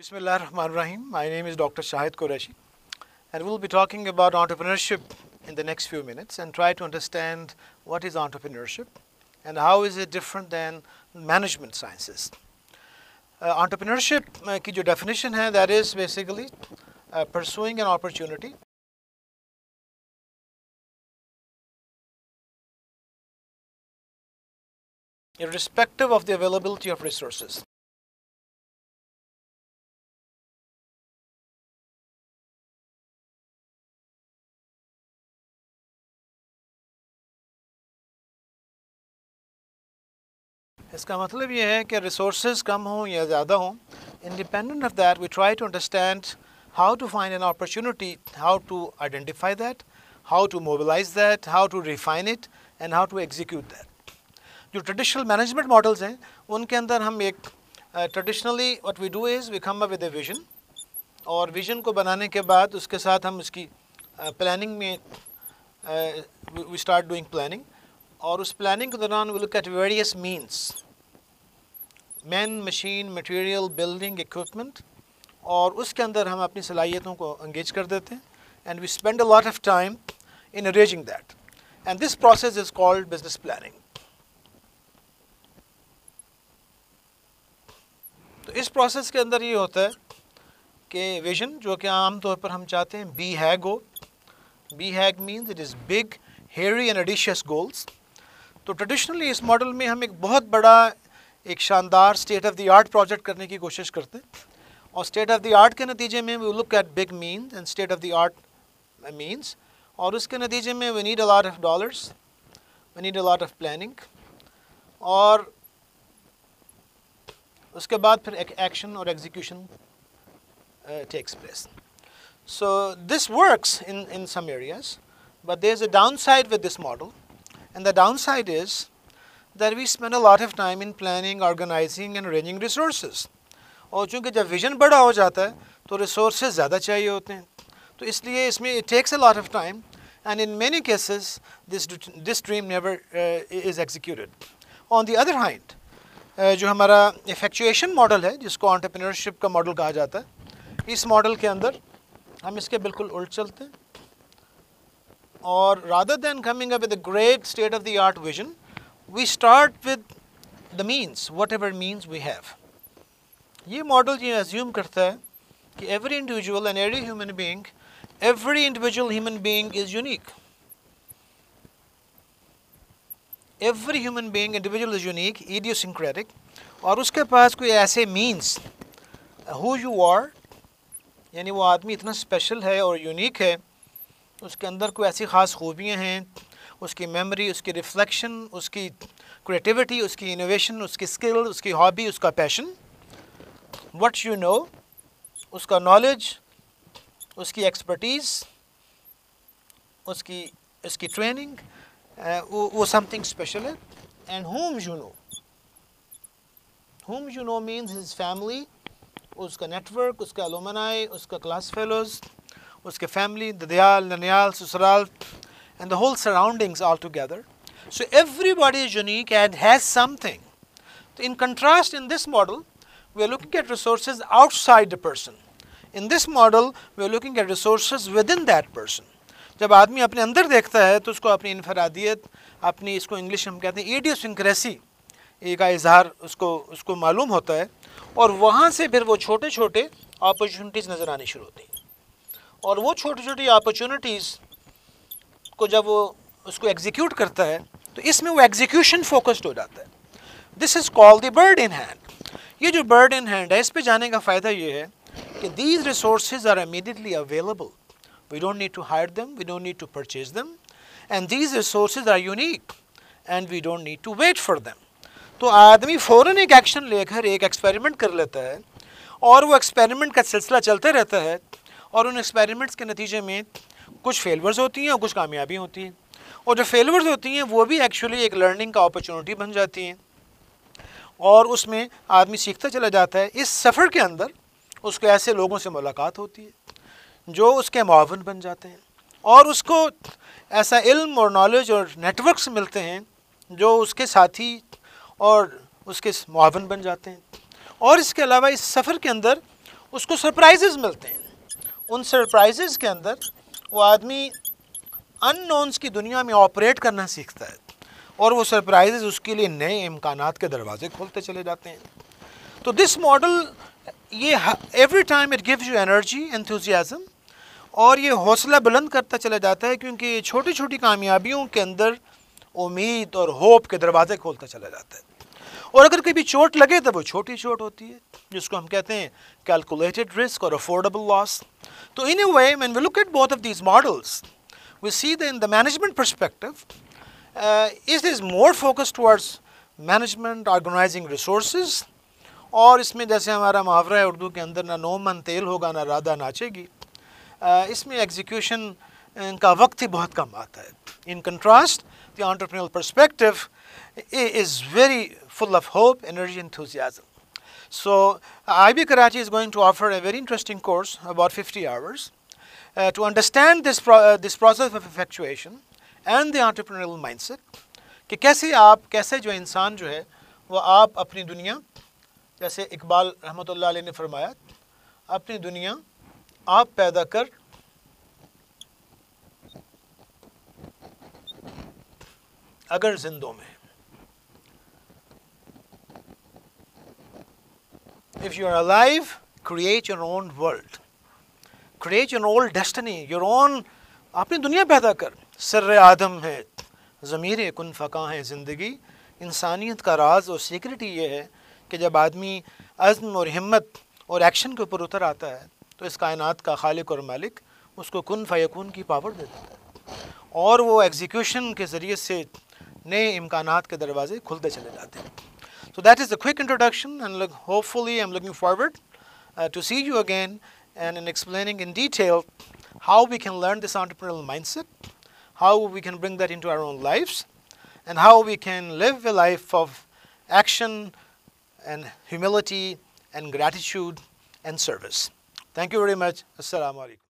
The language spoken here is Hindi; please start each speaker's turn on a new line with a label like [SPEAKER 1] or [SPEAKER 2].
[SPEAKER 1] Bismillah ar-Rahman rahim My name is Dr. Shahid Qureshi and we'll be talking about entrepreneurship in the next few minutes and try to understand what is entrepreneurship and how is it different than management sciences. Uh, entrepreneurship uh, की जो definition है that is basically uh, pursuing an opportunity irrespective of the availability of resources. इसका मतलब ये है कि रिसोर्स कम हों या ज़्यादा हों independent of that we try to understand how to find an opportunity how to identify that how to mobilise that how to refine it and how to execute that जो ट्रेडिशनल मैनेजमेंट मॉडल्स हैं उनके अंदर हम एक traditionally what we do is we come with a vision और विजन को बनाने के बाद उसके साथ हम उसकी प्लानिंग uh, में वी स्टार्ट डूइंग प्लानिंग और उस प्लानिंग के दौरान we look at various means man machine material building equipment और उसके अंदर हम अपनी सलाहियतों को इंगेज कर देते हैं and we spend a lot of time in arranging that and this process is called business planning तो इस प्रोसेस के अंदर ये होता है कि विजन जो कि आम तौर पर हम चाहते हैं बी हैग हो। B HAG means it is big hairy and audacious goals तो ट्रेडिशनली इस मॉडल में हम एक बहुत बड़ा एक शानदार state of the art project करने की कोशिश करते हैं। और स्टेट ऑफ़ द आर्ट के नतीजे में we look at big means and state of the art means और उसके नतीजे में we need a lot of dollars we need a lot of planning और उसके बाद फिर एक्शन और execution takes place so this works in in some areas but down side with this model and the down side is that we spend a lot of time in planning, organizing and arranging resources. और चूँकि जब विजन बड़ा हो जाता है तो रिसोर्स ज़्यादा चाहिए होते हैं। तो इसलिए इसमें it takes a lot of time and in many cases this this dream never is executed on the other hand जो हमारा इफेक्चुएशन मॉडल है जिसको ऑन्टरप्रेन्योरशिप का मॉडल कहा जाता है इस मॉडल के अंदर हम इसके बिल्कुल उल्ट चलते हैं। और rather than coming up with great state of the art vision we start with the means, whatever means we have. ये मॉडल ये assume करता है कि every individual and every human being, every individual human being is unique. Every human being, individual is unique, idiosyncratic, और उसके पास कोई ऐसे means, who you are, यानी वो आदमी इतना स्पेशल है और यूनिक है उसके अंदर कोई ऐसी ख़ास खूबियाँ हैं उसकी मेमोरी उसकी रिफ्लेक्शन उसकी क्रिएटिविटी उसकी इनोवेशन उसकी स्किल उसकी हॉबी उसका पैशन वट यू नो उसका नॉलेज उसकी एक्सपर्टीज़ उसकी उसकी ट्रेनिंग वो वो समथिंग स्पेशल है. And home you know home you know means his family उसका नेटवर्क उसका अलुमनाई उसका क्लास फेलोज़ उसके फैमिली ददयाल ननियाल, ससुराल and the whole surroundings altogether. So everybody is unique and has something. In contrast, in this model, we are looking at resources outside the person. In this model, we are looking at resources within that person. जब आदमी अपने अंदर देखता है तो उसको अपनी इनफरादियत अपनी इसको इंग्लिश हम कहते हैं एडियोसिंक्रेसी का इजहार उसको उसको मालूम होता है और वहाँ से फिर वो छोटे छोटे अपॉर्चुनिटीज़ नज़र आनी शुरू होती हैं और वो छोटी छोटी अपॉर्चुनिटीज़ को जब वो उसको एग्जीक्यूट करता है तो इसमें वो एग्जीक्यूशन फोकस्ड हो जाता है। This is called the bird in hand ये जो बर्ड इन हैंड है, इस पे जाने का फ़ायदा ये है कि these resource are immediately available we don't need to hire them we don't need to purchase them and these resource are unique and we don't need to wait for them तो आदमी फ़ौरन एक एक्शन लेकर एक एक्सपेरिमेंट कर लेता है, और वो एक्सपेरिमेंट का सिलसिला चलते रहता है, और उन एक्सपेरिमेंट्स के नतीजे में कुछ फेलवर्स होती हैं और कुछ कामयाबी होती हैं। और जो फेलवर्स होती हैं, वो भी एक्चुअली एक लर्निंग का अपॉर्चुनिटी बन जाती हैं। और उसमें आदमी सीखता चला जाता है। इस सफ़र के अंदर उसको ऐसे लोगों से मुलाकात होती है, जो उसके मावन बन जाते हैं। और उसको ऐसा इल्म और नॉलेज और नेटवर्क्स मिलते हैं, जो उसके साथी और उसके मावन बन जाते हैं। और इसके अलावा इस सफ़र के अंदर उसको सरप्राइजेज मिलते हैं। उन सरप्राइजेज के अंदर वो आदमी अननोन्स की दुनिया में ऑपरेट करना सीखता है और वो सरप्राइजेज उसके लिए नए इम्कान के दरवाजे खोलते चले जाते हैं। तो दिस मॉडल ये every time it gives you energy enthusiasm और ये हौसला बुलंद करता चला जाता है क्योंकि ये छोटी छोटी कामयाबियों के अंदर उम्मीद और होप के दरवाजे खोलता चला जाता है। और अगर कभी चोट लगे तो वो छोटी चोट होती है जिसको हम कहते हैं कैलकुलेटेड रिस्क और अफोर्डेबल लॉस तो in a way when we at both of these models we see the in the management perspective is is more focus towards management organizing resource और इसमें जैसे हमारा मुहावरा है उर्दू के अंदर ना नो मन तेल होगा ना राधा नाचेगी uh, इसमें एग्जीक्यूशन uh, का वक्त ही बहुत कम आता है. In contrast the entrepreneurial perspective is very full of hope, energy, enthusiasm. So IB Karachi is going to offer a very interesting course, about 50 hours, uh, to understand this, pro uh, this process of effectuation and the entrepreneurial mindset कि कैसे आप कैसे जो इंसान जो है वो आप अपनी दुनिया जैसे इकबाल रहमत ने फरमाया अपनी दुनिया आप पैदा कर अगर जिंदों में if you are alive, create your own world. Create your own destiny, your own अपनी दुनिया पैदा कर। सर आदम है, ज़मीर कन फ़का है ज़िंदगी। इंसानियत का राज और सीक्रेट ये है कि जब आदमी अज़म और हिम्मत और एक्शन के ऊपर उतर आता है तो इस कायनात का खालिक और मालिक उसको कन फ़यकून की पावर दे देता है। और वो एग्जीक्यूशन के ज़रिए से नए इम्कान के दरवाजे खुलते चले जाते हैं। So that is a quick introduction and look, hopefully I'm looking forward uh, to see you again and in explaining in detail how we can learn this entrepreneurial mindset, how we can bring that into our own lives, and how we can live a life of action and humility and gratitude and service. Thank you very much. Assalamu alaikum.